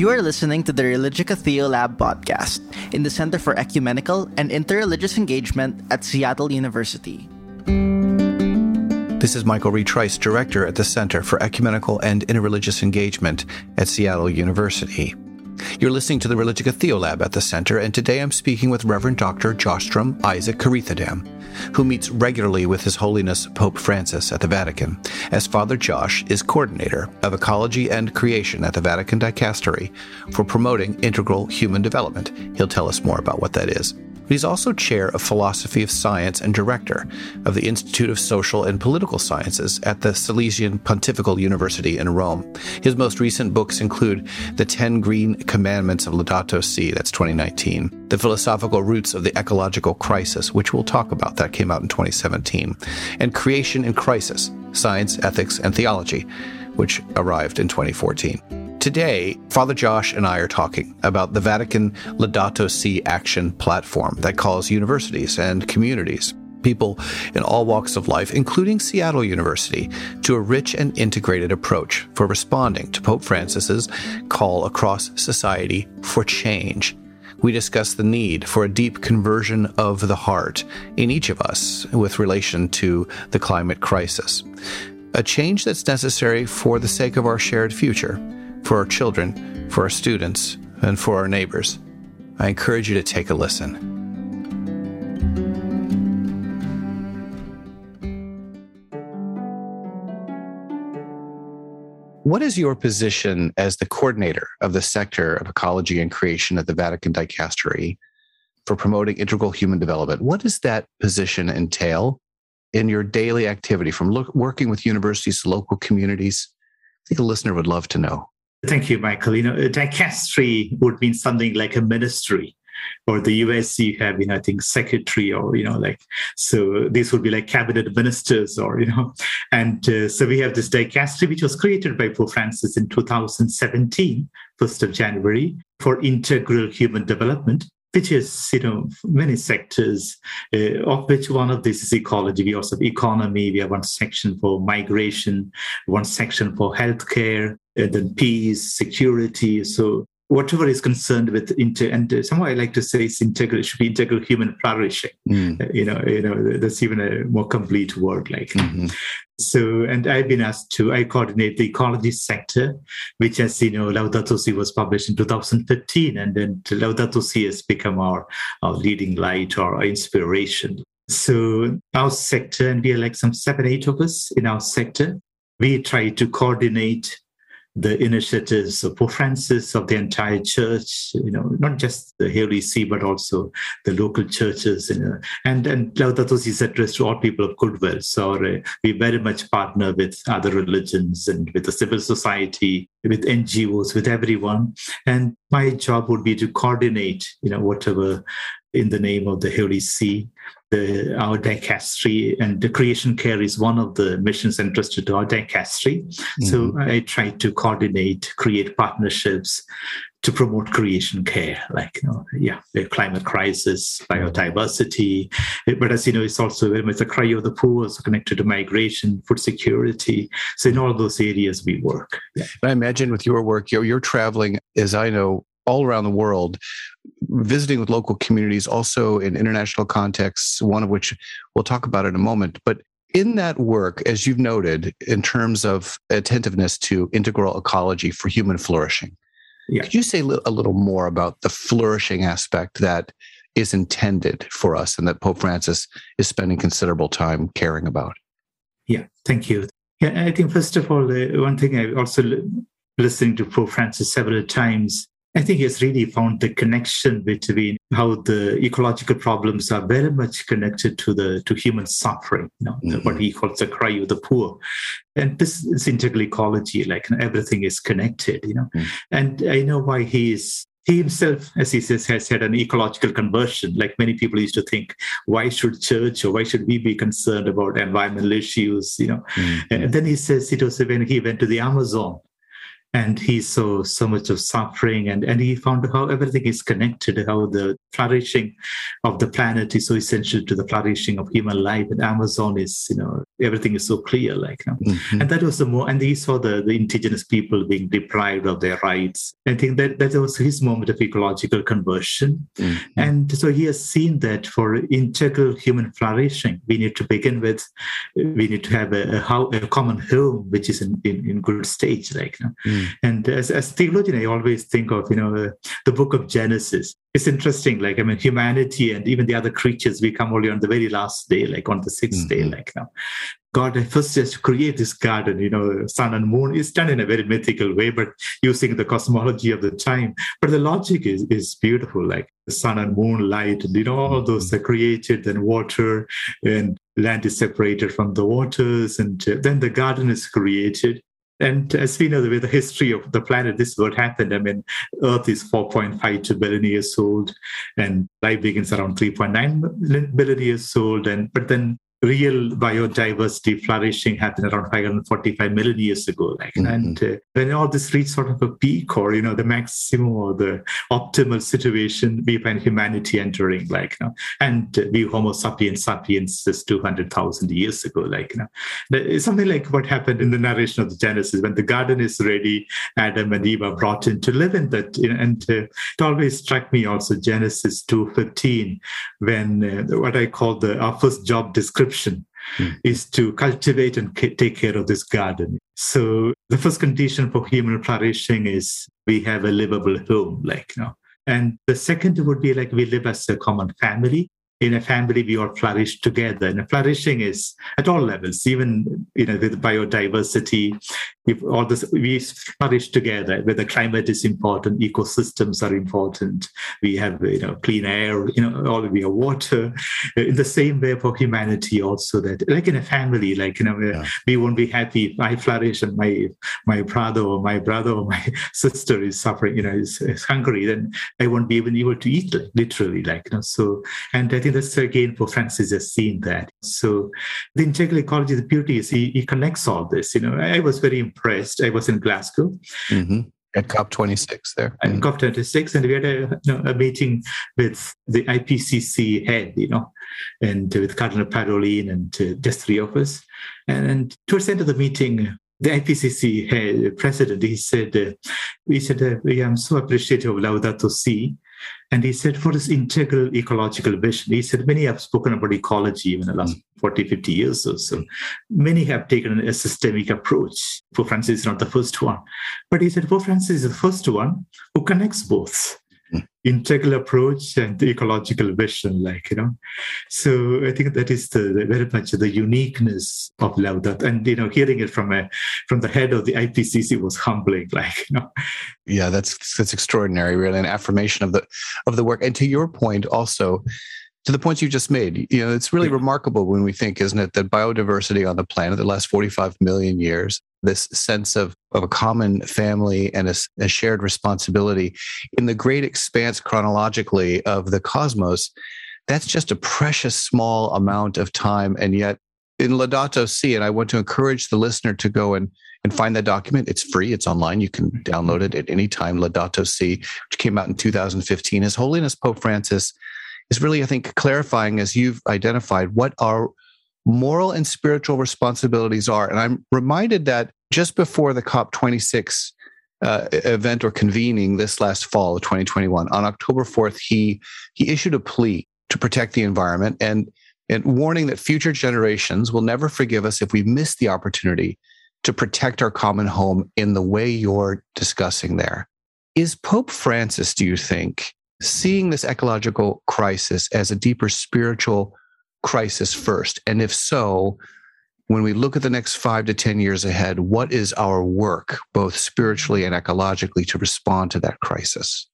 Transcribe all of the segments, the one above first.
You are listening to the Religica Theolab podcast in the Center for Ecumenical and Interreligious Engagement at Seattle University. This is Michael Reid Trice, Director at the Center for Ecumenical and Interreligious Engagement at Seattle University. You're listening to the Religica Theolab at the Center, and today I'm speaking with Reverend Dr. Joshtrom Isaac Kureethadam, who meets regularly with His Holiness Pope Francis at the Vatican, as Father Josh is coordinator of ecology and creation at the Vatican Dicastery for promoting integral human development. He'll tell us more about what that is but he's also chair of philosophy of science and director of the Institute of Social and Political Sciences at the Salesian Pontifical University in Rome. His most recent books include The Ten Green Commandments of Laudato Si, that's 2019, The Philosophical Roots of the Ecological Crisis, which we'll talk about, that came out in 2017, and Creation in Crisis, Science, Ethics, and Theology, which arrived in 2014. Today, Father Josh and I are talking about the Vatican Laudato Si action platform that calls universities and communities, people in all walks of life, including Seattle University, to a rich and integrated approach for responding to Pope Francis's call across society for change. We discuss the need for a deep conversion of the heart in each of us with relation to the climate crisis. A change that's necessary for the sake of our shared future for our children, for our students, and for our neighbors. I encourage you to take a listen. What is your position as the coordinator of the sector of ecology and creation at the Vatican Dicastery for promoting integral human development? What does that position entail in your daily activity from look, working with universities, to local communities? I think a listener would love to know. Thank you, Michael. You know, dicastery would mean something like a ministry. Or the US, you have, you know, I think secretary or, you know, like, so these would be like cabinet ministers or, you know, and uh, so we have this dicastery, which was created by Pope Francis in 2017, 1st of January, for integral human development which is you know many sectors uh, of which one of this is ecology we also have economy we have one section for migration one section for healthcare then peace security so whatever is concerned with inter and uh, somehow I like to say it's integral should be integral human flourishing. Mm. Uh, you know, you know that's even a more complete word. Like mm-hmm. so, and I've been asked to I coordinate the ecology sector, which as you know, Laudato Si was published in 2015, and then Laudato Si has become our our leading light or our inspiration. So our sector, and we are like some seven, eight of us in our sector. We try to coordinate the initiatives of Pope Francis, of the entire church, you know, not just the Holy See, but also the local churches. You know, and and Laudato Si is addressed to all people of goodwill. So uh, we very much partner with other religions and with the civil society, with NGOs, with everyone. And my job would be to coordinate, you know, whatever in the name of the Holy See the, our dicastery and the creation care is one of the missions entrusted to our dicastery. Mm-hmm. So I try to coordinate, create partnerships to promote creation care, like, you know, yeah, the climate crisis, biodiversity. But as you know, it's also very much the cry of the poor, also connected to migration, food security. So in all those areas we work. Yeah. I imagine with your work, you're, you're traveling, as I know, all around the world, visiting with local communities, also in international contexts, one of which we'll talk about in a moment. But in that work, as you've noted, in terms of attentiveness to integral ecology for human flourishing, yeah. could you say a little more about the flourishing aspect that is intended for us and that Pope Francis is spending considerable time caring about? Yeah, thank you. Yeah, I think first of all, uh, one thing I also listening to Pope Francis several times I think he's really found the connection between how the ecological problems are very much connected to the to human suffering, you know, mm-hmm. what he calls the cry of the poor. And this is integral ecology, like everything is connected, you know. Mm-hmm. And I know why he is he himself, as he says, has had an ecological conversion. Like many people used to think, why should church or why should we be concerned about environmental issues? You know, mm-hmm. and then he says it was when he went to the Amazon and he saw so much of suffering and, and he found how everything is connected how the flourishing of the planet is so essential to the flourishing of human life and amazon is you know everything is so clear like you know? mm-hmm. and that was the more and he saw the, the indigenous people being deprived of their rights i think that that was his moment of ecological conversion mm-hmm. and so he has seen that for integral human flourishing we need to begin with we need to have a, a, a common home which is in, in, in good stage like you know? Mm. and as, as theologian i always think of you know uh, the book of genesis it's interesting like i mean humanity and even the other creatures we come only on the very last day like on the 6th mm-hmm. day like you know God first just create this garden, you know, sun and moon. It's done in a very mythical way, but using the cosmology of the time. But the logic is, is beautiful, like the sun and moon light, and you know, all those are created, then water and land is separated from the waters, and then the garden is created. And as we know, the with the history of the planet, this is what happened. I mean, Earth is 4.52 billion years old, and life begins around 3.9 billion years old. And but then real biodiversity flourishing happened around 545 million years ago. Like, mm-hmm. and uh, when all this reached sort of a peak or, you know, the maximum or the optimal situation, we find humanity entering, like, you know, and uh, we Homo sapiens sapiens is 200,000 years ago, like, you know, something like what happened in the narration of the Genesis when the garden is ready, Adam and Eve are brought in to live in that. You know, and uh, it always struck me also Genesis 2:15 when uh, what I call the our first job description prescription mm. is to cultivate and take care of this garden. So the first condition for human flourishing is we have a livable home, like you know. And the second would be like we live as a common family in a family we all flourish together and flourishing is at all levels even you know with biodiversity if all this we flourish together. Where the climate is important ecosystems are important. We have you know clean air you know all we have water. In the same way for humanity also that like in a family like you know yeah. we won't be happy. If i flourish and my my brother or my brother or my sister is suffering you know is, is hungry then i won't be even able to eat literally like you know. So and i think that's again for francis has seen that. So the integral ecology the beauty is he, he connects all this you know. I was very impressed. I was in Glasgow. Mm-hmm. At COP26 there. At mm-hmm. COP26, and we had a, you know, a, meeting with the IPCC head, you know, and with Cardinal Parolin and uh, just three of us. And, and, towards the end of the meeting, the IPCC head, president, he said, uh, he said, uh, I'm so appreciative of Laudato Si and he said, for this integral ecological vision, he said, many have spoken about ecology in the last mm. 40, 50 years or so. Many have taken a systemic approach. Pope Francis is not the first one. But he said, Pope Francis is the first one who connects both integral approach and the ecological vision, like, you know. So I think that is the, the very much the uniqueness of Laudato. And, you know, hearing it from a from the head of the IPCC was humbling, like, you know. Yeah, that's that's extraordinary, really, an affirmation of the of the work. And to your point also, to the points you just made, you know, it's really yeah. remarkable when we think, isn't it, that biodiversity on the planet the last 45 million years, this sense of, of a common family and a, a shared responsibility in the great expanse chronologically of the cosmos, that's just a precious small amount of time. And yet in Laudato Si, and I want to encourage the listener to go and and find that document. It's free. It's online. You can download it at any time. Laudato Si, which came out in 2015. His Holiness Pope Francis is really, I think, clarifying as you've identified what our moral and spiritual responsibilities are. And I'm reminded that just before the COP26 uh, event or convening this last fall of 2021, on October 4th, he he issued a plea to protect the environment and and warning that future generations will never forgive us if we miss the opportunity to protect our common home in the way you're discussing there. Is Pope Francis, do you think, seeing this ecological crisis as a deeper spiritual crisis first? And if so, when we look at the next five to 10 years ahead, what is our work, both spiritually and ecologically, to respond to that crisis?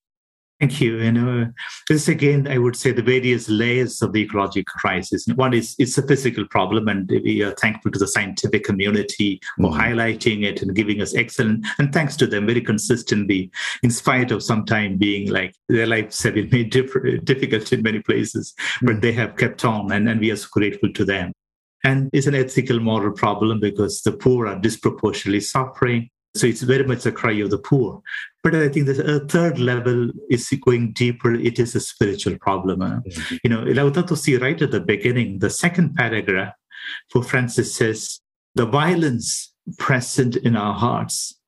Thank you. You know, this again, I would say the various layers of the ecological crisis. One is it's a physical problem, and we are thankful to the scientific community for mm-hmm. highlighting it and giving us excellent. And thanks to them, very consistently, in spite of some time being like their lives have been made difficult in many places, mm-hmm. but they have kept on, and, and we are so grateful to them. And it's an ethical moral problem because the poor are disproportionately suffering. So it's very much a cry of the poor. But I think the third level is going deeper. It is a spiritual problem. Mm-hmm. You know, Laudato Si right at the beginning, the second paragraph, Pope Francis says, the violence present in our hearts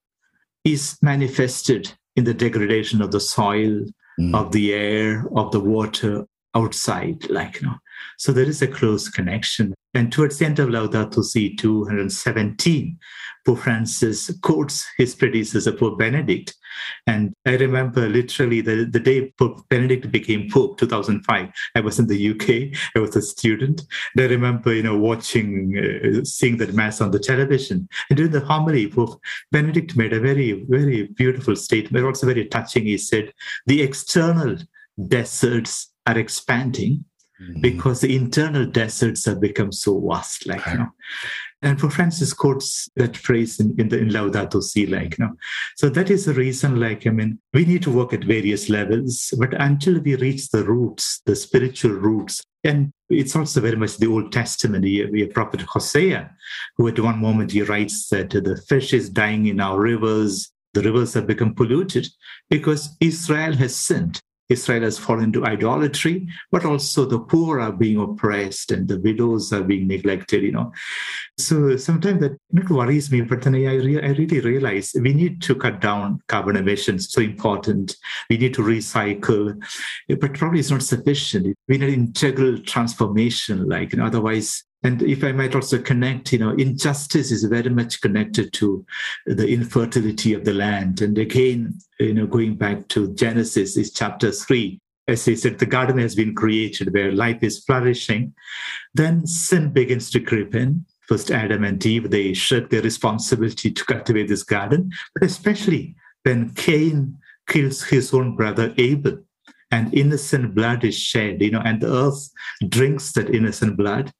is manifested in the degradation of the soil, mm. of the air, of the water outside, like, you know. So there is a close connection. And towards the end of Laudato Si 217, Pope Francis quotes his predecessor, Pope Benedict. And I remember literally the, the day Pope Benedict became Pope, 2005, I was in the UK, I was a student. And I remember, you know, watching, uh, seeing that Mass on the television. And during the homily, Pope Benedict made a very, very beautiful statement, also very touching. He said, the external deserts are expanding mm-hmm. because the internal deserts have become so vast, like, you know. And Pope Francis quotes that phrase in, in the in Laudato Si, like, you know. So that is the reason, like, I mean, we need to work at various levels, but until we reach the roots, the spiritual roots, and it's also very much the Old Testament. We have prophet Hosea, who at one moment he writes that the fish is dying in our rivers, the rivers have become polluted because Israel has sinned. Israel has fallen into idolatry, but also the poor are being oppressed and the widows are being neglected, you know. So sometimes that not worries me, but then I, re- I really realize we need to cut down carbon emissions, so important. We need to recycle, but probably it's not sufficient. We need integral transformation, like, you know, otherwise and if I might also connect, you know, injustice is very much connected to the infertility of the land. And again, you know, going back to Genesis, is chapter three, as I said, the garden has been created where life is flourishing. Then sin begins to creep in. First, Adam and Eve, they shirk their responsibility to cultivate this garden, but especially when Cain kills his own brother Abel and innocent blood is shed, you know, and the earth drinks that innocent blood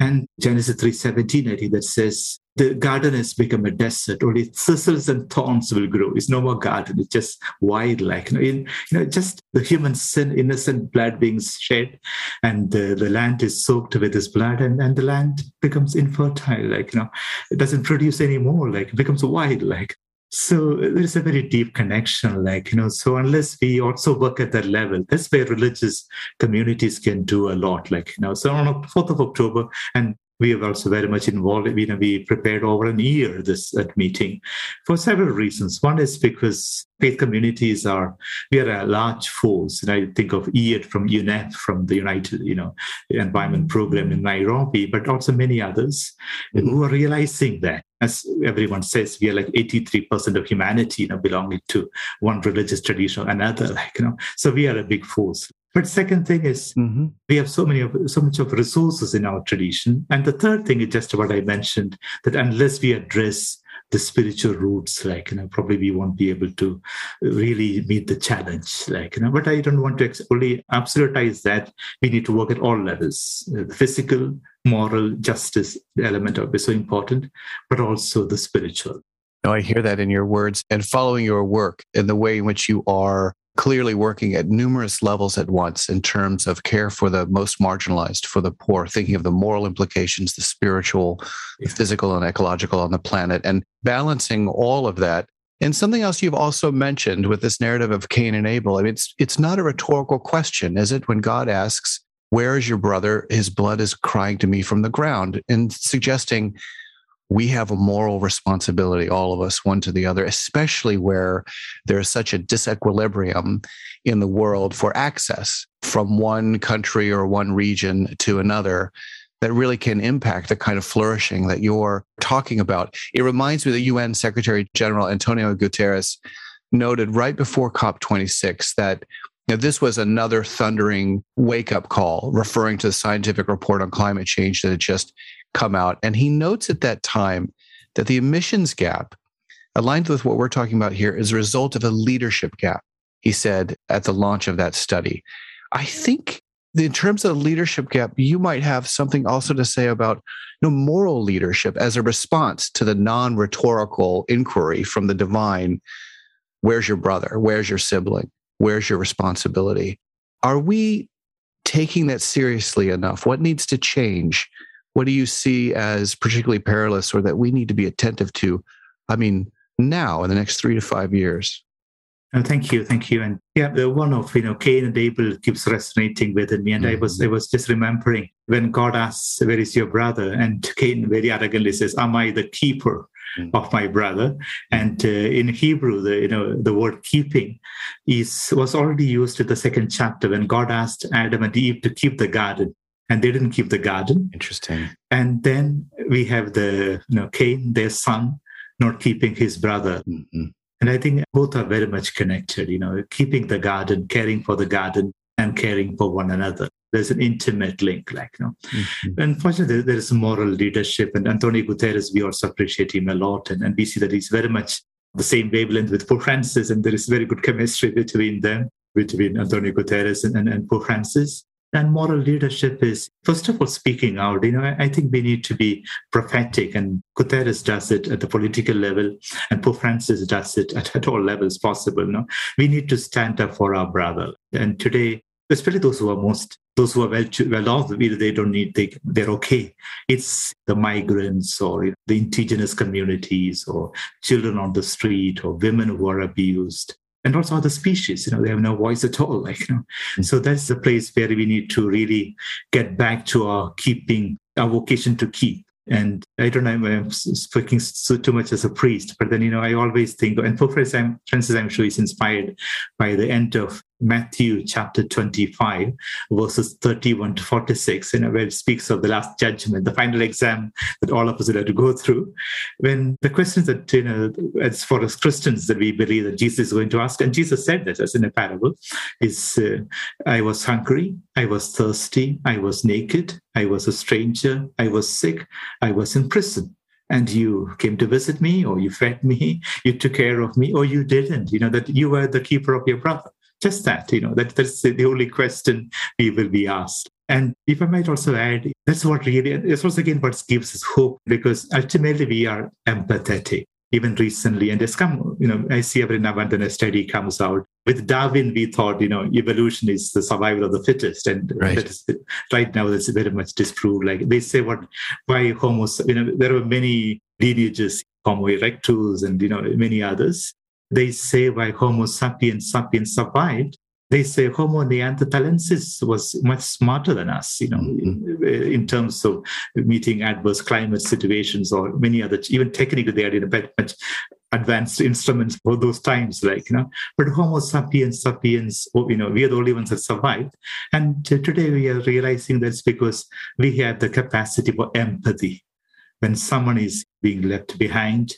and Genesis 3.17, I think that says, the garden has become a desert. Only thistles and thorns will grow. It's no more garden. It's just wild, like, you know, in, you know just the human sin, innocent blood being shed, and the, the land is soaked with this blood, and, and the land becomes infertile, like, you know, it doesn't produce anymore, like, it becomes wild, like. So there is a very deep connection, like, you know, so unless we also work at that level, that's where religious communities can do a lot, like, you know. So on the 4th of October, and we are also very much involved. You know, we prepared over a year this meeting for several reasons. One is because faith communities are we are a large force, and I think of Iyad from UNEP, from the United you know Environment Program in Nairobi, but also many others mm-hmm. who are realizing that. As everyone says, we are like 83% of humanity, you know, belonging to one religious tradition or another, like, you know. So we are a big force. But second thing is mm-hmm. we have so many of so much of resources in our tradition. And the third thing is just what I mentioned that unless we address the spiritual roots, like you know, probably we won't be able to really meet the challenge. Like you know, but I don't want to ex- only absolutize that. We need to work at all levels: the physical, moral, justice element of is so important, but also the spiritual. No, I hear that in your words and following your work and the way in which you are clearly working at numerous levels at once in terms of care for the most marginalized, for the poor, thinking of the moral implications, the spiritual, the physical, and ecological on the planet, and balancing all of that. And something else you've also mentioned with this narrative of Cain and Abel, I mean, it's, it's not a rhetorical question, is it? When God asks, Where is your brother? His blood is crying to me from the ground, and suggesting we have a moral responsibility, all of us, one to the other, especially where there's such a disequilibrium in the world for access from one country or one region to another that really can impact the kind of flourishing that you're talking about. It reminds me that UN Secretary General Antonio Guterres noted right before COP26 that know, this was another thundering wake up call, referring to the scientific report on climate change that had just come out. And he notes at that time that the emissions gap, aligned with what we're talking about here, is a result of a leadership gap, he said at the launch of that study. I think in terms of leadership gap, you might have something also to say about you know, moral leadership as a response to the non rhetorical inquiry from the divine where's your brother? Where's your sibling? Where's your responsibility? Are we taking that seriously enough? What needs to change what do you see as particularly perilous or that we need to be attentive to? I mean, now in the next three to five years? Oh, thank you, thank you. And yeah, the one of you know Cain and Abel keeps resonating within me, and mm-hmm. I was I was just remembering when God asks, Where is your brother? And Cain very arrogantly says, Am I the keeper? Mm. Of my brother, and uh, in Hebrew, the you know the word keeping is was already used in the second chapter when God asked Adam and Eve to keep the garden, and they didn't keep the garden. Interesting. And then we have the you know Cain, their son, not keeping his brother. Mm-hmm. And I think both are very much connected, you know, keeping the garden, caring for the garden, and caring for one another there's an intimate link like you know mm-hmm. unfortunately there is moral leadership and antonio guterres we also appreciate him a lot and, and we see that he's very much the same wavelength with pope francis and there is very good chemistry between them between antonio guterres and, and, and pope francis and moral leadership is first of all speaking out. You know I, think we need to be prophetic and guterres does it at the political level and pope francis does it at, at all levels possible you know we need to stand up for our brother. And today especially those who are most those who are well well off they don't need they they're okay. It's the migrants or the indigenous communities or children on the street or women who are abused and also other species you know they have no voice at all like you know mm-hmm. so that's the place where we need to really get back to our keeping our vocation to keep and I don't know, I'm speaking so too much as a priest, but then, you know, I always think, and Pope Francis, I'm sure, is inspired by the end of Matthew chapter 25, verses 31 to 46, you know, where it speaks of the last judgment, the final exam that all of us will have to go through. When the questions that, you know, as for us Christians that we believe that Jesus is going to ask, and Jesus said that as in a parable, is uh, I was hungry, I was thirsty, I was naked, I was a stranger, I was sick, I was in prison and you came to visit me or you fed me you took care of me or you didn't you know that you were the keeper of your brother just that, you know, that, that's the only question we will be asked. And if I might also add, that's what really, it's also again what gives us hope because ultimately we are empathetic. Even recently, and it's come, you know, I see every now and then a study comes out. With Darwin, we thought, you know, evolution is the survival of the fittest. And right, that is, right now, that's very much disproved. Like they say, what, why Homo, you know, there are many lineages, Homo erectus and, you know, many others they say why Homo sapiens sapiens survived. They say Homo neanderthalensis was much smarter than us, you know, mm-hmm. in, in, terms of meeting adverse climate situations or many other, even technically they had much advanced instruments for those times, like, you know, but Homo sapiens sapiens, oh, you know, we are the only ones that survived. And today we are realizing that's because we have the capacity for empathy when someone is being left behind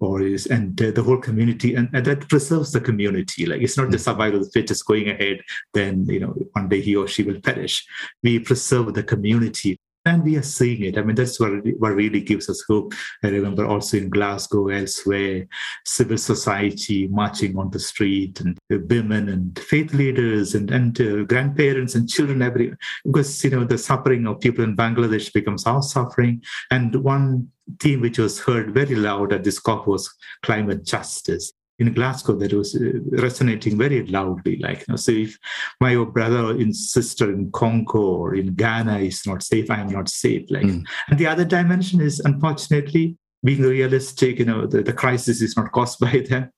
or is and uh, the whole community and, and, that preserves the community like it's not the hmm. survival of the fittest going ahead then you know one day he or she will perish we preserve the community and we are seeing it. I mean, that's what, what really gives us hope. I remember also in Glasgow, elsewhere, civil society marching on the street, and women and faith leaders and, and uh, grandparents and children, every because you know the suffering of people in Bangladesh becomes our suffering. And one theme which was heard very loud at this COP was climate justice in Glasgow that was uh, resonating very loudly. Like, you know, so if my brother and sister in Congo or in Ghana is not safe, I am not safe. Like, mm. and the other dimension is unfortunately being realistic. You know, the, the crisis is not caused by them.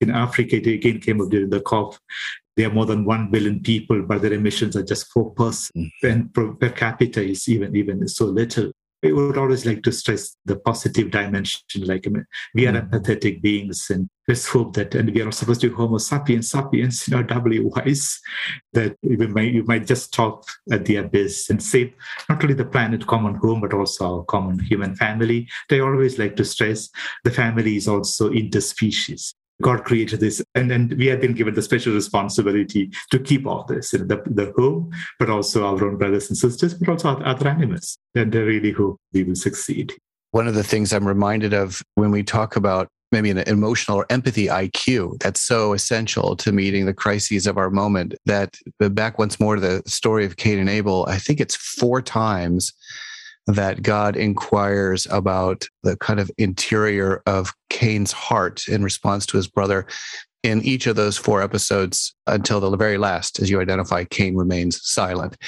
In Africa, it again came up during the COP. There are more than one billion people, but their emissions are just four percent, mm. and per, per capita is even even so little we would always like to stress the positive dimension. Like I mean, we are mm. empathetic beings, and let's hope that, and we are supposed to be Homo sapiens sapiens, you know, doubly wise, that we might, you might just stop at the abyss and save not only the planet common home, but also our common human family. They always like to stress the family is also interspecies. God created this, and then we have been given the special responsibility to keep all this, you know, the, the home, but also our own brothers and sisters, but also other animals. And I really hope we will succeed. One of the things I'm reminded of when we talk about maybe an emotional or empathy IQ that's so essential to meeting the crises of our moment that back once more to the story of Cain and Abel, I think it's four times that God inquires about the kind of interior of Cain's heart in response to his brother. In each of those four episodes, until the very last, as you identify, Cain remains silent.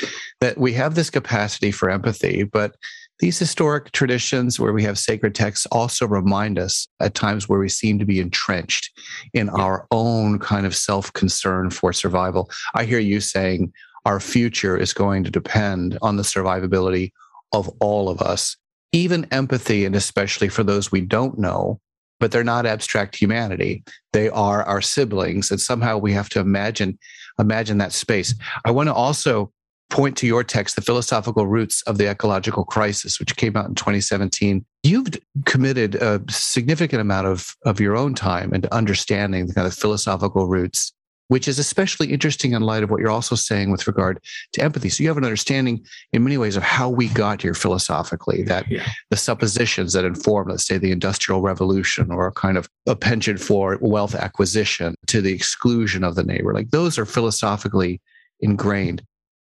That we have this capacity for empathy, but these historic traditions where we have sacred texts also remind us at times where we seem to be entrenched in our own kind of self concern for survival. I hear you saying, our future is going to depend on the survivability of all of us, even empathy, and especially for those we don't know, but they're not abstract humanity. They are our siblings. And somehow we have to imagine, imagine that space. I want to also point to your text, The Philosophical Roots of the Ecological Crisis, which came out in 2017. You've committed a significant amount of, of your own time into understanding the kind of philosophical roots which is especially interesting in light of what you're also saying with regard to empathy. So you have an understanding in many ways of how we got here philosophically, that yeah. the suppositions that inform, let's say, the Industrial Revolution or a kind of a penchant for wealth acquisition to the exclusion of the neighbor, like those are philosophically ingrained.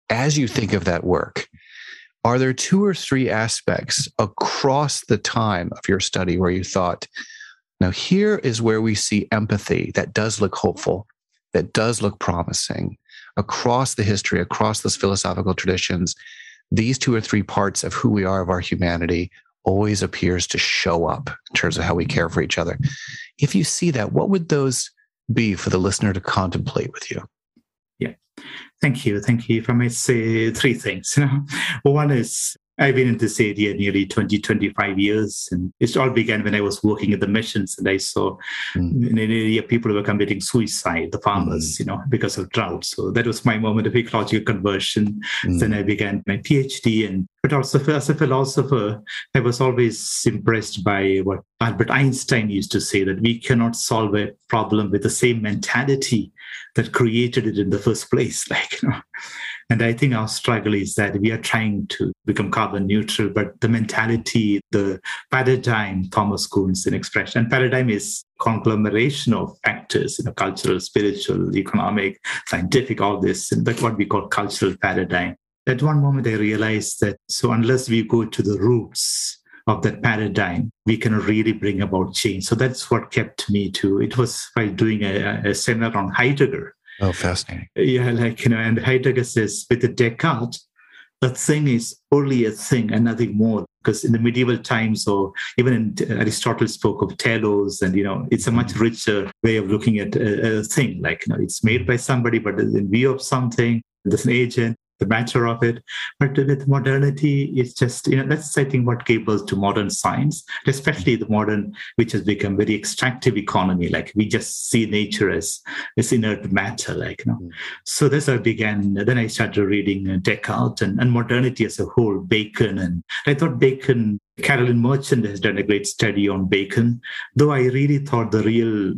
As you think of that work, are there two or three aspects across the time of your study where you thought, now here is where we see empathy that does look hopeful that does look promising across the history, across those philosophical traditions, these two or three parts of who we are, of our humanity, always appears to show up in terms of how we care for each other. If you see that, what would those be for the listener to contemplate with you? Yeah. Thank you. Thank you. If I may say three things. You know, One is I've been in this area nearly 20, 25 years. And it all began when I was working at the missions and I saw mm. in an area people were committing suicide, the farmers, mm. you know, because of drought. So that was my moment of ecological conversion. Mm. Then I began my PhD and but also as a philosopher, I was always impressed by what Albert Einstein used to say that we cannot solve a problem with the same mentality that created it in the first place. Like, you know, and I think our struggle is that we are trying to become carbon neutral, but the mentality, the paradigm, Thomas Kuhn's an expression, and paradigm is conglomeration of factors, you know, cultural, spiritual, economic, scientific, all this, that's what we call cultural paradigm. At one moment, I realized that so unless we go to the roots of that paradigm, we can really bring about change. So that's what kept me to it was by doing a, a seminar on Heidegger Oh, fascinating. Yeah, like, you know, and Heidegger says with the Descartes, a thing is only a thing and nothing more. Because in the medieval times, or even in uh, Aristotle spoke of telos, and you know, it's a much mm-hmm. richer way of looking at a, a thing. Like, you know, it's made by somebody, but in view of something. There's an agent the matter of it. But with modernity, it's just, you know, that's, I think, what gave birth to modern science, especially the modern, which has become very extractive economy. Like we just see nature as this inert matter, like, you know. Mm. So that's how I began. Then I started reading Descartes and, and modernity as a whole, Bacon. And I thought Bacon Carolyn Merchant has done a great study on Bacon, though I really thought the real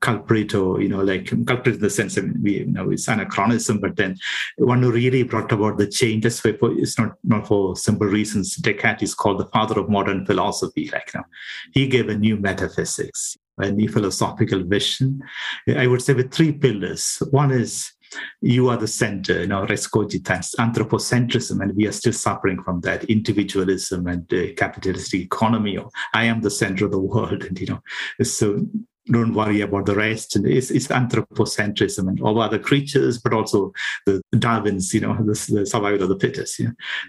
culprit or you know like culprit in the sense that we you know it's anachronism but then one who really brought about the change that's why it's not not for simple reasons. Descartes is called the father of modern philosophy like you know, he gave a new metaphysics a new philosophical vision. I would say with three pillars. One is you are the center, you know, res cogitans, anthropocentrism, and we are still suffering from that individualism and uh, capitalistic economy. Or I am the center of the world, and you know, so don't worry about the rest. And it's, it's anthropocentrism and all other creatures, but also the Darwin's, you know, the, the survival of the fittest.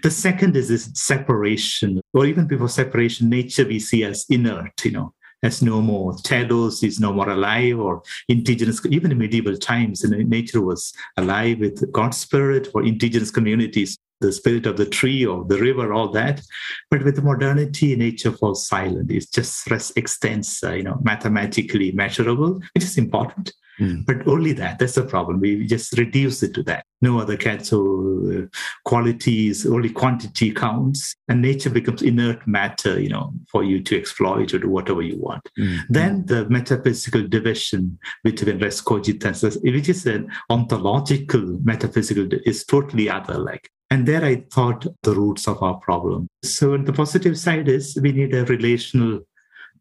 The second is this separation, or even before separation, nature we see as inert, you know, as no more. Telos is no more alive, or indigenous, even in medieval times, you know, nature was alive with God's spirit, or indigenous communities the spirit of the tree or the river, all that. But with the modernity, nature falls silent. It just extends, uh, you know, mathematically measurable, which is important. Mm. But only that. That's the problem. We just reduce it to that. No other cats or uh, qualities, only quantity counts. And nature becomes inert matter, you know, for you to exploit or do whatever you want. Mm. Then the metaphysical division between res cogitans, which is an ontological metaphysical, is totally other. Like and there I thought the roots of our problem. So the positive side is we need a relational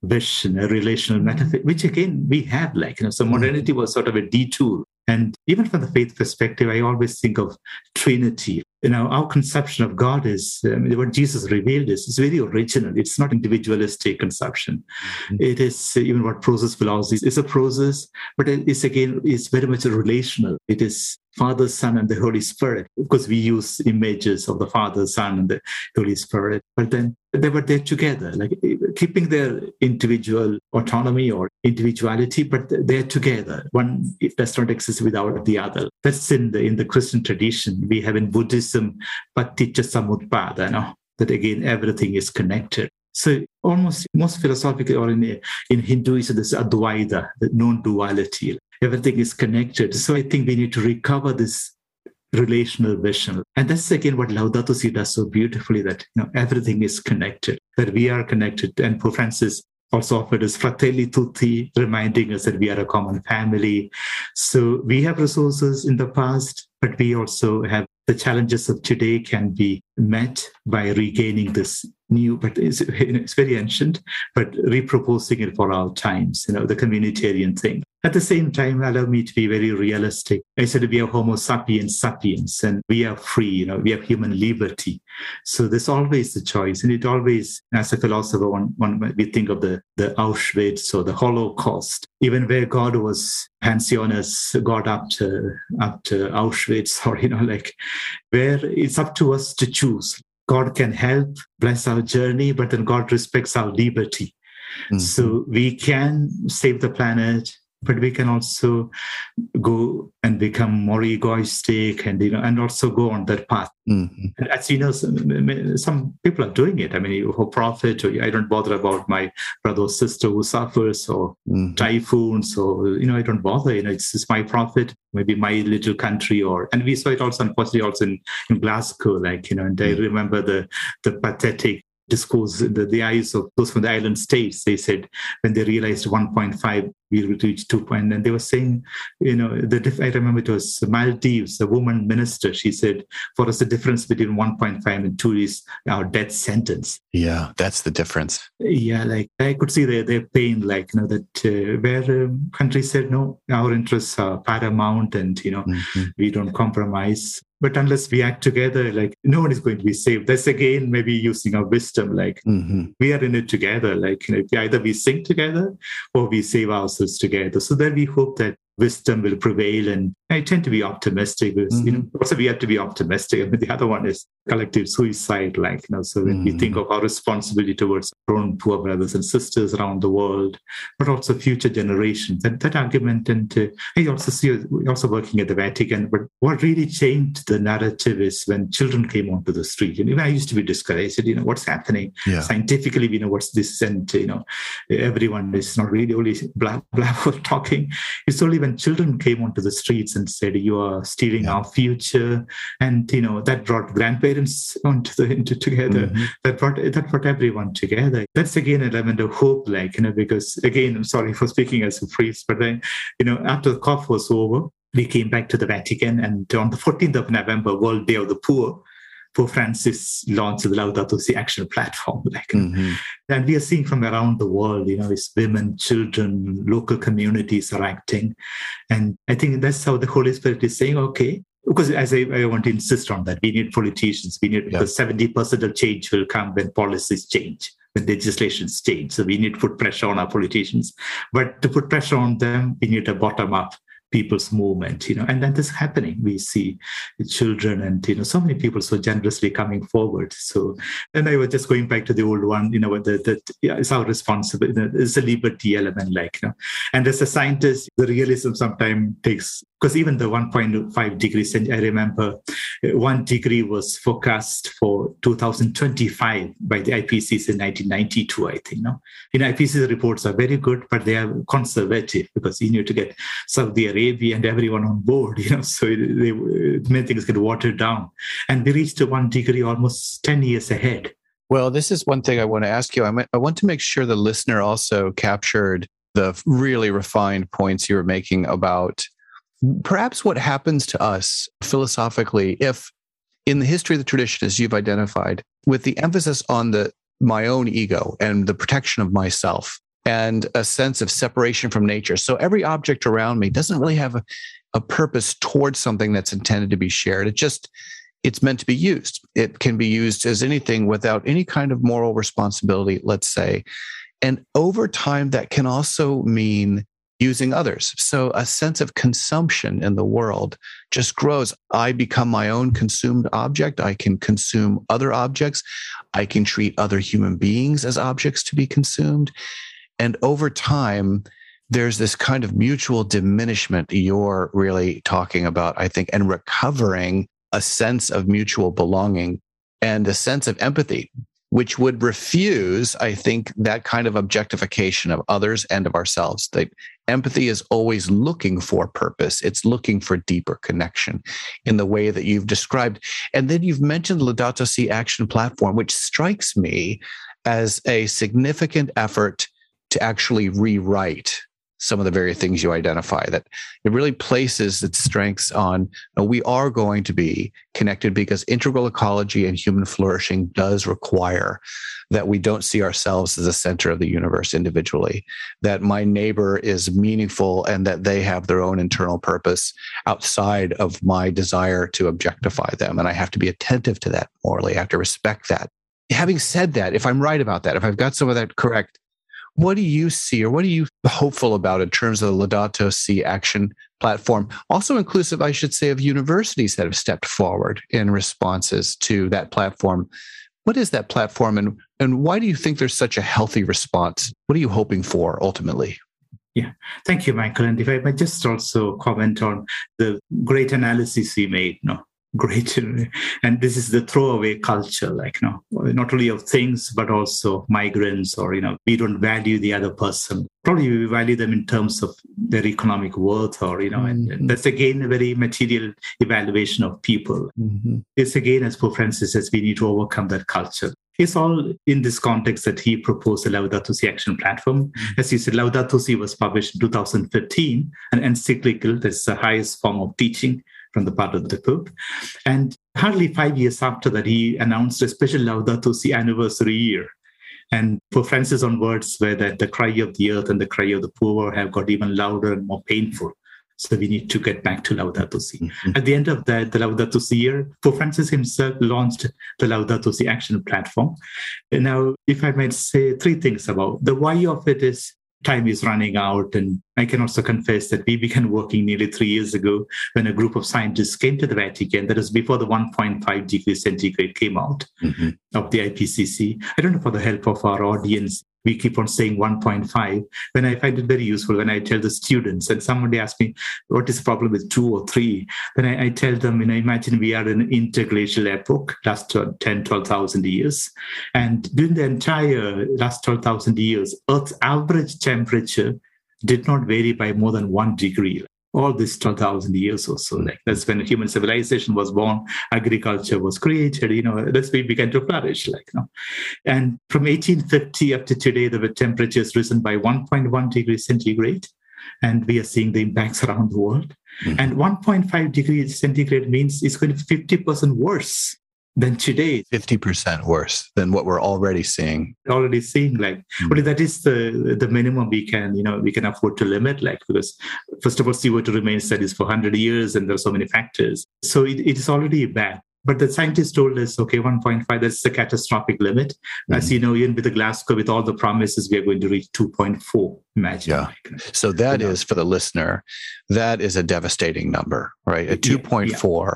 vision, a relational metaphor, which again we have like, you know, so mm-hmm. modernity was sort of a detour. And even from the faith perspective, I always think of Trinity. You know, our conception of God is um, what Jesus revealed is, is very original. It's not individualistic conception. Mm-hmm. It is uh, even what process philosophy is a process, but it's again, it's very much relational. It is Father, Son, and the Holy Spirit. Because we use images of the Father, Son, and the Holy Spirit. But then they were there together, like keeping their individual autonomy or individuality, but they're together. One does not exist without the other. That's in the in the Christian tradition. We have in Buddhism, paticca samutpada, no? that again everything is connected. So almost most philosophically or in, in Hinduism, there's Advaita, the non-duality. Everything is connected. So I think we need to recover this relational vision. And that's again what Laudato Si does so beautifully that you know everything is connected, that we are connected. And Pope Francis also offered us Fratelli Tutti, reminding us that we are a common family. So we have resources in the past, but we also have the challenges of today can be met by regaining this new, but it's, it's very ancient, but reproposing it for our times, you know, the communitarian thing. At the same time, allow me to be very realistic. I said we are Homo sapiens sapiens, and we are free, you know, we have human liberty. So there's always the choice. And it always, as a philosopher, one, one we think of the, the Auschwitz or the Holocaust, even where God was pensioners got up to up to Auschwitz, or you know, like where it's up to us to choose. God can help, bless our journey, but then God respects our liberty. Mm-hmm. So we can save the planet, but we can also go and become more egoistic and you know and also go on that path mm-hmm. as you know some, some, people are doing it i mean for profit or i don't bother about my brother or sister who suffers or mm-hmm. typhoons or you know i don't bother you know it's, it's my profit maybe my little country or and we saw it also unfortunately also in, in glasgow like you know and mm-hmm. i remember the the pathetic discourse the, the eyes of those from the island states. They said when they realized 1.5, we will reach 2. Point, and they were saying, you know, the I remember it was Maldives, a woman minister. She said, for us, the difference between 1.5 and 2 is our death sentence. Yeah, that's the difference. Yeah, like I could see their, their pain, like, you know, that uh, where um, countries said, no, our interests are paramount and, you know, mm-hmm. we don't compromise. But unless we act together, like no one is going to be saved. That's again maybe using our wisdom. Like mm-hmm. we are in it together. Like you know, either we sing together or we save ourselves together. So that we hope that wisdom will prevail. And I tend to be optimistic because, mm-hmm. you know, mm-hmm. also we have to be optimistic. I mean, the other one is collective suicide, like, you know, so when mm-hmm. we think of our responsibility towards our own poor brothers and sisters around the world, but also future generations, and that argument, and uh, I also see, also working at the Vatican, but what really changed the narrative is when children came onto the street. And even I used to be discouraged, you know, what's happening? Yeah. Scientifically, we know what's this, and, you know, everyone is not really only blah, blah, talking. It's only when children came onto the streets and said, "You are stealing yeah. our future," and you know that brought grandparents onto the into together. Mm-hmm. That brought that brought everyone together. That's again an element of hope, like you know, because again, I'm sorry for speaking as a priest, but then you know, after the COP was over, we came back to the Vatican, and on the 14th of November, World Day of the Poor, Pope Francis launched the Laudato Si Action Platform. Like, mm-hmm. And we are seeing from around the world, you know, it's women, children, local communities are acting. And I think that's how the Holy Spirit is saying, okay, because as I, I want to insist on that, we need politicians. We need yeah. because 70% of change will come when policies change when legislations change. So we need to put pressure on our politicians. But to put pressure on them, we need a bottom up people's movement, you know, and that is happening. We see children and, you know, so many people so generously coming forward. So, and I was just going back to the old one, you know, that, that yeah, it's our responsibility, it's a liberty element, like, you know, and as a scientist, the realism sometimes takes, because even the 1.5 degrees, I remember uh, one degree was forecast for 2025 by the IPCC in 1992, I think, you know, you know, IPCC reports are very good, but they are conservative because you need to get Saudi Arabia and everyone on board, you know, so they, many things get watered down. And we reached one degree almost 10 years ahead. Well, this is one thing I want to ask you. I want to make sure the listener also captured the really refined points you were making about perhaps what happens to us philosophically if in the history of the tradition as you've identified with the emphasis on the my own ego and the protection of myself and a sense of separation from nature. So every object around me doesn't really have a, a purpose towards something that's intended to be shared. It just it's meant to be used. It can be used as anything without any kind of moral responsibility, let's say. And over time, that can also mean using others. So a sense of consumption in the world just grows. I become my own consumed object. I can consume other objects. I can treat other human beings as objects to be consumed. And over time, there's this kind of mutual diminishment you're really talking about, I think, and recovering a sense of mutual belonging and a sense of empathy which would refuse, I think, that kind of objectification of others and of ourselves. That empathy is always looking for purpose. It's looking for deeper connection in the way that you've described. And then you've mentioned Laudato Si Action Platform, which strikes me as a significant effort to actually rewrite some of the very things you identify that it really places its strengths on know, we are going to be connected because integral ecology and human flourishing does require that we don't see ourselves as the center of the universe individually that my neighbor is meaningful and that they have their own internal purpose outside of my desire to objectify them and i have to be attentive to that morally i have to respect that. Having said that if i'm right about that if i've got some of that correct what do you see or what are you hopeful about in terms of the Laudato Si action platform? Also inclusive, I should say, of universities that have stepped forward in responses to that platform. What is that platform and, and why do you think there's such a healthy response? What are you hoping for ultimately? Yeah, thank you, Michael. And if I might just also comment on the great analysis he made, no, great and this is the throwaway culture like you know not only of things but also migrants or you know we don't value the other person probably we value them in terms of their economic worth or you know mm-hmm. and, that's again a very material evaluation of people mm-hmm. it's again as pope francis says we need to overcome that culture it's all in this context that he proposed the Laudato Si action platform. Mm-hmm. As you said, Laudato Si was published in 2015, an encyclical that's the highest form of teaching from the part of the Pope. And hardly five years after that, he announced a special Laudato Si anniversary year. And for Francis on words where that the cry of the earth and the cry of the poor have got even louder and more painful. So we need to get back to Laudato Si. Mm-hmm. At the end of that, the Laudato Si year, Pope Francis himself launched the Laudato Si action platform. Now, if I might say three things about the why of it is time is running out. And I can also confess that we began working nearly three years ago when a group of scientists came to the Vatican. That was before the 1.5 degree centigrade came out mm-hmm. of the IPCC. I don't know for the help of our audience we keep on saying 1.5 when i find it very useful when i tell the students and somebody asks me what is the problem with two or three? Then i, I tell them you know imagine we are in an interglacial epoch last 10 12000 years. And during the entire last 12000 years earth's average temperature did not vary by more than one degree all this 12,000 years or so. Like that's when human civilization was born, agriculture was created, you know, that's when we began to flourish. Like, you know. And from 1850 up to today, the temperature has risen by 1.1 degrees centigrade. And we are seeing the impacts around the world. Mm-hmm. And 1.5 degrees centigrade means it's going to be 50% worse than today. 50% worse than what we're already seeing. Already seeing like, mm-hmm. but that is the the minimum we can, you know, we can afford to limit, like, because first of all, CO2 remains steady for 100 years and there are so many factors. So it, it is already bad. But the scientists told us, okay, 1.5, that's the catastrophic limit. Mm-hmm. As you know, even with the Glasgow, with all the promises, we are going to reach 2.4. Imagine. Yeah. So that you know. is for the listener, that is a devastating number, right? At 2.4, yeah, yeah.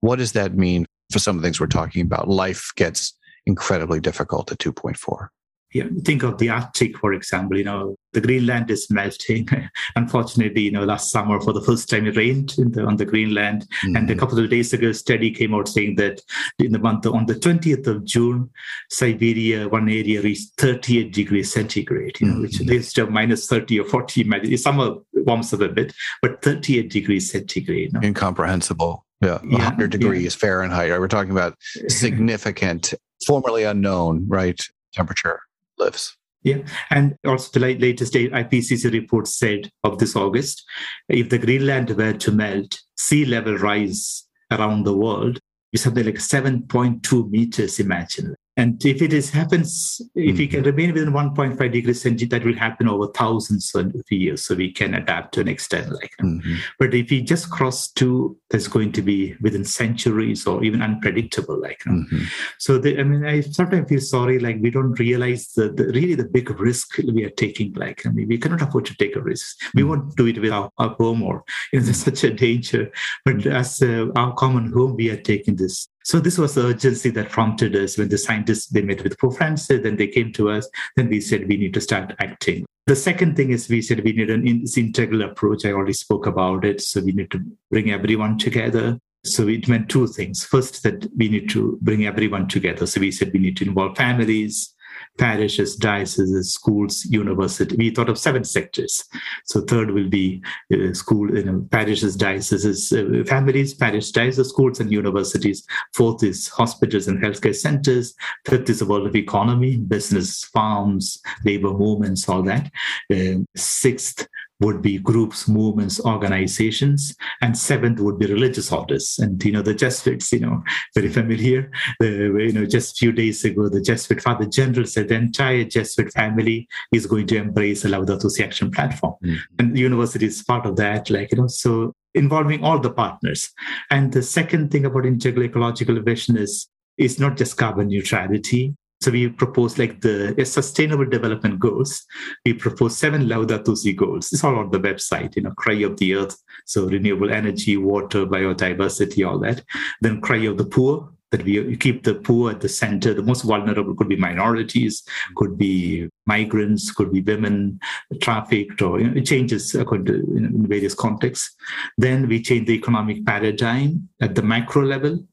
what does that mean for some of the things we're talking about, life gets incredibly difficult at 2.4. Yeah, think of the Arctic, for example. You know, the Greenland is melting. Unfortunately, you know, last summer for the first time it rained the, on the Greenland, mm-hmm. and a couple of days ago, a study came out saying that in the month on the 20th of June, Siberia, one area reached 38 degrees centigrade. You know, mm-hmm. which is just minus 30 or 40. Summer warms up a bit, but 38 degrees centigrade. You know? Incomprehensible. Yeah, yeah 100 degrees yeah. Fahrenheit. Right? We're talking about significant, formerly unknown, right, temperature lifts. Yeah, and also the latest IPCC report said of this August, if the Greenland were to melt, sea level rise around the world is something like 7.2 meters. Imagine And if it is happens, if we can remain within 1.5 degrees centigrade, that will happen over thousands of years. So we can adapt to an extent like mm-hmm. But if we just cross two, that's going to be within centuries or even unpredictable. Like mm-hmm. so, the, I mean, I sometimes feel sorry. Like we don't realize the, the, really the big risk we are taking. Like I mean, we cannot afford to take a risk. We mm-hmm. won't do it with our, our home or you know, there's such a danger. But as uh, our common home, we are taking this so this was the urgency that prompted us when the scientists they met with Pope Francis, then they came to us, then we said we need to start acting. The second thing is we said we need an integral approach. I already spoke about it. So we need to bring everyone together. So it meant two things. First, that we need to bring everyone together. So we said we need to involve families, parishes, dioceses, schools, university. We thought of seven sectors. So third will be uh, school, you know, parishes, dioceses, uh, families, parish, dioceses, schools, and universities. Fourth is hospitals and healthcare centers. Fifth is the world of economy, business, farms, labor movements, all that. Uh, sixth would be groups, movements, organizations, and seventh would be religious orders. And you know, the Jesuits, you know, very familiar. The, you know, just a few days ago, the Jesuit Father General said the entire Jesuit family is going to embrace the Laudato Si Action platform, mm-hmm. and the university is part of that. Like you know, so involving all the partners. And the second thing about integral ecological vision is is not just carbon neutrality so we propose like the sustainable development goals. We propose seven Laudato Si goals. It's all on the website, you know, cry of the earth. So renewable energy, water, biodiversity, all that. Then cry of the poor, that we keep the poor at the center. The most vulnerable could be minorities, could be migrants, could be women, trafficked, or you know, it changes according to in various contexts. Then we change the economic paradigm at the macro level.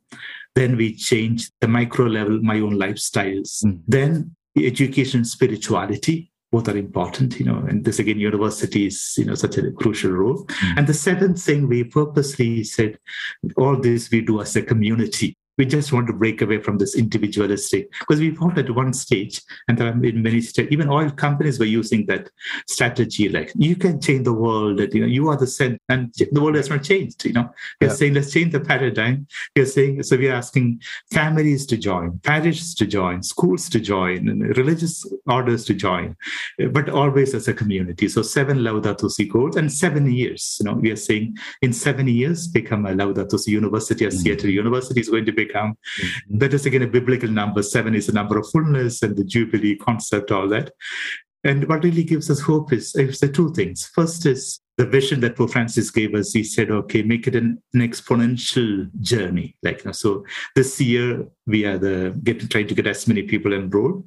Then we change the micro level, my own lifestyles. Mm. Then education, spirituality, both are important, you know, and this again, universities, you know, such a crucial role. Mm. And the seventh thing we purposely said, all this we do as a community we just want to break away from this individualistic because we found at one stage and there have been many states even oil companies were using that strategy like you can change the world that you know you are the center and the world has not changed you know we're yeah. saying let's change the paradigm we're saying so we're asking families to join parishes to join schools to join and religious orders to join but always as a community so seven laudato si goals and seven years you know we are saying in seven years become a laudato si university as mm-hmm. seattle university is going to be become. Mm-hmm. That is again a biblical number. Seven is the number of fullness and the Jubilee concept, all that. And what really gives us hope is, is the two things. First is the vision that Pope Francis gave us. He said, okay, make it an, an exponential journey. Like you know, so this year we are the get trying to get as many people enrolled.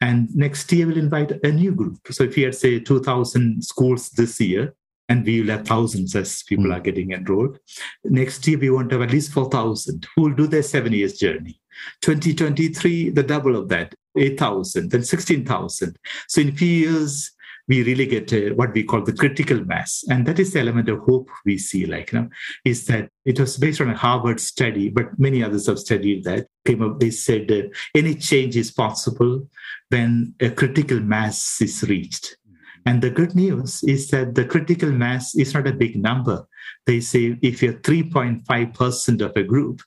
And next year we'll invite a new group. So if we had say 2000 schools this year, and we will have thousands as people mm. are getting enrolled. Next year, we want to have at least 4,000 who will do their seven years journey. 2023, the double of that, 8,000, then 16,000. So in few years, we really get what we call the critical mass. And that is the element of hope we see, like, you know, is that it was based on a Harvard study, but many others have studied that. Came up, they said uh, any change is possible when a critical mass is reached. And the good news is that the critical mass is not a big number. They say if you're 3.5% of a group,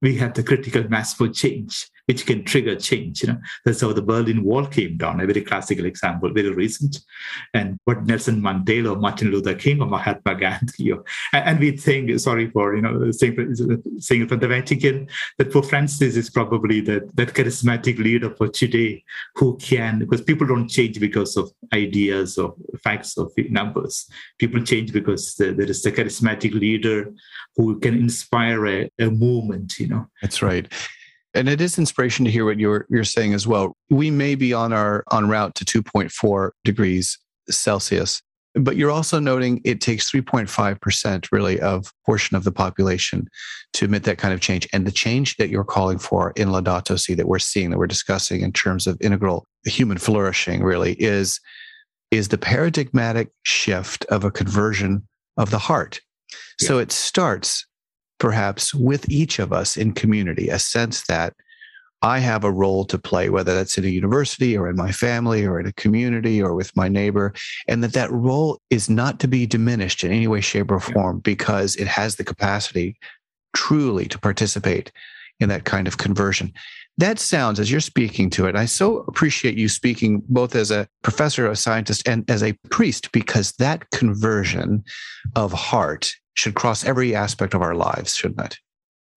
we have the critical mass for change which can trigger change. You know, that's how the Berlin Wall came down. A very classical example, very recent, and what Nelson Mandela or Martin Luther King or Mahatma Gandhi, and we think, sorry for you know saying, saying from the Vatican that Pope Francis is probably that that charismatic leader for today who can because people don't change because of ideas or facts or numbers. People change because there is a charismatic leader who can inspire a, a movement. You know, that's right and it is inspiration to hear what you're you're saying as well. We may be on our on route to 2.4 degrees Celsius, but you're also noting it takes 3.5% really of portion of the population to emit that kind of change. And the change that you're calling for in Laudato Si that we're seeing, that we're discussing in terms of integral human flourishing really is, is the paradigmatic shift of a conversion of the heart. Yeah. So it starts perhaps with each of us in community, a sense that I have a role to play, whether that's in a university or in my family or in a community or with my neighbor, and that that role is not to be diminished in any way, shape, or form because it has the capacity truly to participate in that kind of conversion. that sounds as you're speaking to it i so appreciate you speaking both as a professor a scientist and as a priest because that conversion of heart should cross every aspect of our lives shouldn't it?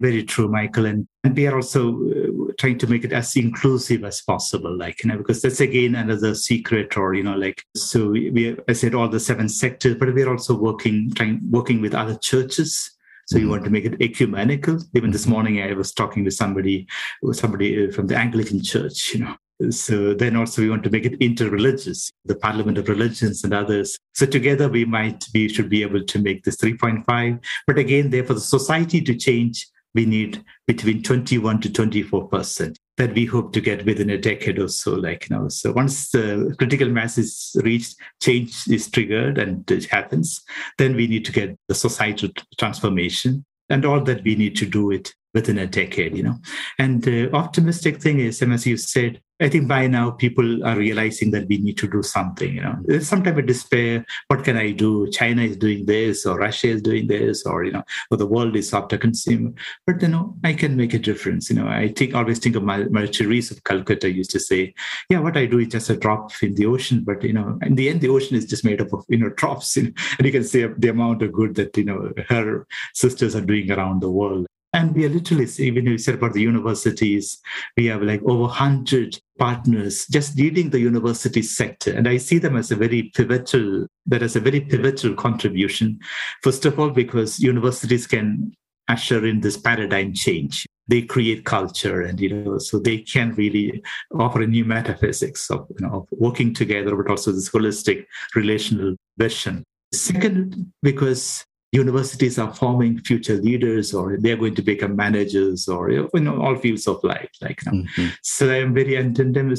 Very true michael. And, and we are also uh, trying to make it as inclusive as possible like you know because that's again another secret or you know like so we, we i said all the seven sectors but we're also working trying working with other churches. So you want to make it ecumenical. Even this morning, I was talking with somebody, somebody uh, from the Anglican Church. You know, so then also we want to make it interreligious, the Parliament of Religions and others. So together we might we should be able to make this 3.5. But again, there for the society to change, we need between 21 to 24 percent that we hope to get within a decade or so like you know so once the critical mass is reached change is triggered and it happens then we need to get the societal transformation and all that we need to do it within a decade you know and the optimistic thing is and as you said I think by now people are realizing that we need to do something. You know, there's sometimes a despair. What can I do? China is doing this, or Russia is doing this, or you know, or the world is after consumer. But you know, I can make a difference. You know, I think always think of my Mother Teresa of Calcutta used to say, "Yeah, what I do is just a drop in the ocean, but you know, in the end, the ocean is just made up of you know drops, you know, and you can see the amount of good that you know her sisters are doing around the world." And we are literally, even we said about the universities, we have like over 100 partners just leading the university sector. And I see them as a very pivotal, that is a very pivotal contribution. First of all, because universities can usher in this paradigm change. They create culture, and you know, so they can really offer a new metaphysics of, you know, of working together, but also this holistic relational vision. Second, because universities are forming future leaders or they're going to become managers or you know all fields of life like you know. mm-hmm. so i'm very and, and i'm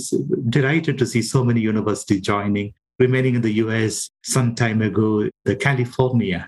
delighted to see so many universities joining remaining in the us some time ago the california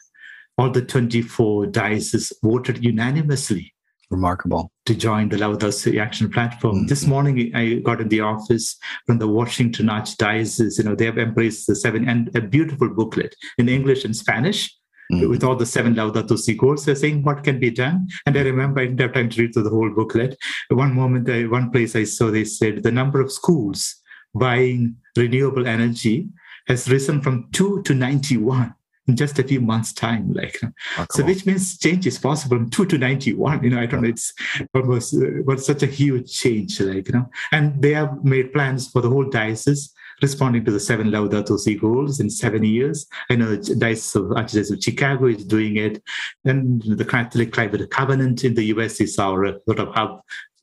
all the 24 dioceses voted unanimously Remarkable. To join the Si Action platform. Mm-hmm. This morning, I got in the office from the Washington Archdiocese. You know, they have embraced the seven and a beautiful booklet in English and Spanish mm. with all the seven Laudato Si goals. They're saying what can be done. And I remember I didn't have time to read through the whole booklet. One moment, I, one place I saw, they said the number of schools buying renewable energy has risen from two to 91 in just a few months' time. Like, oh, so which means change is possible from two to 91. You know, I don't know, it's almost uh, such a huge change, like, you know, and they have made plans for the whole diocese responding to the seven Laudato Si goals in seven years. I know the Diocese of Archdiocese of Chicago is doing it. And the Catholic Climate Covenant in the US is our sort of hub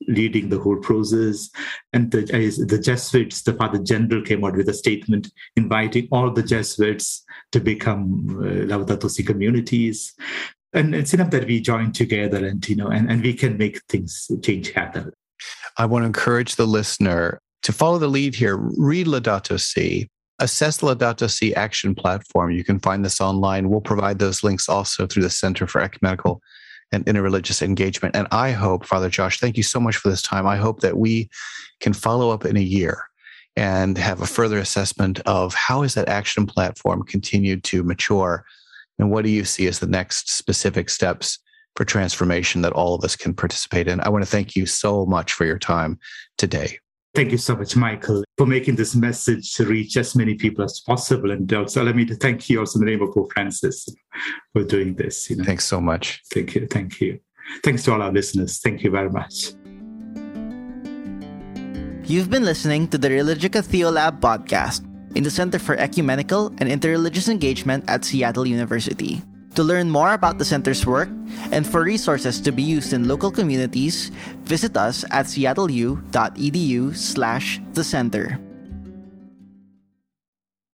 leading the whole process. And the, the Jesuits, the Father General came out with a statement inviting all the Jesuits to become uh, Laudato Si communities. And it's enough that we join together and, you know, and, and we can make things change happen. I want to encourage the listener to follow the lead here, read Laudato Si, assess Laudato Si action platform. You can find this online. We'll provide those links also through the Center for Ecumenical and Interreligious Engagement. And I hope, Father Josh, thank you so much for this time. I hope that we can follow up in a year and have a further assessment of how has that action platform continued to mature and what do you see as the next specific steps for transformation that all of us can participate in. I want to thank you so much for your time today. Thank you so much, Michael, for making this message to reach as many people as possible. And also allow me to thank you also in the name of Pope Francis for doing this. You know. Thanks so much. Thank you. Thank you. Thanks to all our listeners. Thank you very much. You've been listening to the Religica Theolab podcast in the Center for Ecumenical and Interreligious Engagement at Seattle University. To learn more about the center's work and for resources to be used in local communities, visit us at seattleu.edu slash the center.